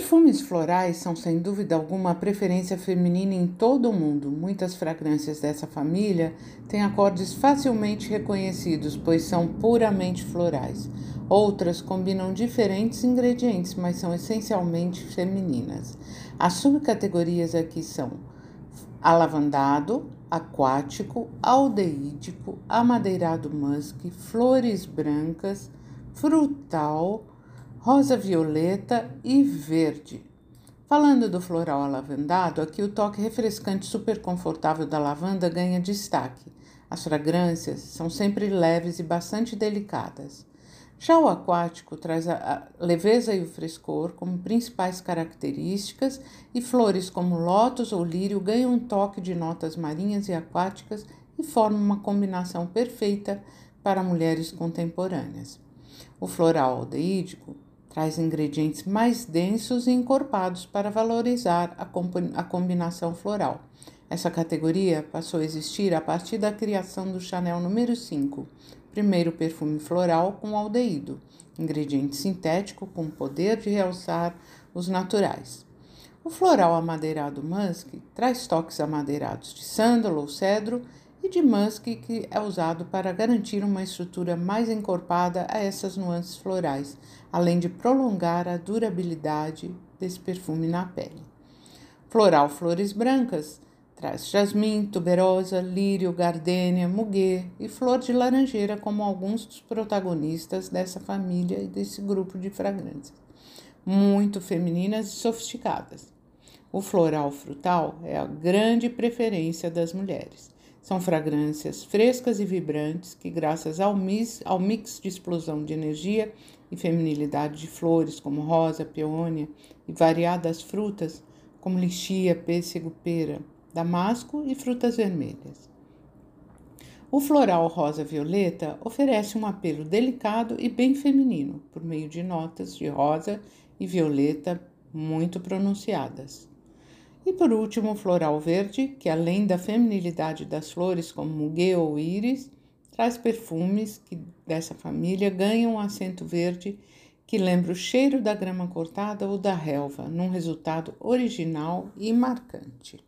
perfumes florais são sem dúvida alguma a preferência feminina em todo o mundo. Muitas fragrâncias dessa família têm acordes facilmente reconhecidos, pois são puramente florais. Outras combinam diferentes ingredientes, mas são essencialmente femininas. As subcategorias aqui são alavandado, aquático, aldeídico, amadeirado musk, flores brancas, frutal, rosa violeta e verde. Falando do floral alavandado, aqui o toque refrescante super confortável da lavanda ganha destaque. As fragrâncias são sempre leves e bastante delicadas. Já o aquático traz a, leveza e o frescor como principais características, e flores como lótus ou lírio ganham um toque de notas marinhas e aquáticas e formam uma combinação perfeita para mulheres contemporâneas. O floral aldeídico traz ingredientes mais densos e encorpados para valorizar a, a combinação floral. Essa categoria passou a existir a partir da criação do Chanel número 5, primeiro perfume floral com aldeído, ingrediente sintético com poder de realçar os naturais. O floral amadeirado musk traz toques amadeirados de sândalo ou cedro e de musk que é usado para garantir uma estrutura mais encorpada a essas nuances florais, além de prolongar a durabilidade desse perfume na pele. Floral Flores Brancas traz jasmim, tuberosa, lírio, gardênia, muguê e flor de laranjeira como alguns dos protagonistas dessa família e desse grupo de fragrâncias, muito femininas e sofisticadas. O floral frutal é a grande preferência das mulheres são fragrâncias frescas e vibrantes que, graças ao mix, ao mix de explosão de energia e feminilidade de flores como rosa, peônia e variadas frutas como lixia, pêssego, pera, damasco e frutas vermelhas. O floral rosa-violeta oferece um apelo delicado e bem feminino, por meio de notas de rosa e violeta muito pronunciadas. E por último, o floral verde, que além da feminilidade das flores como muguê ou íris, traz perfumes que dessa família ganham um acento verde que lembra o cheiro da grama cortada ou da relva, num resultado original e marcante.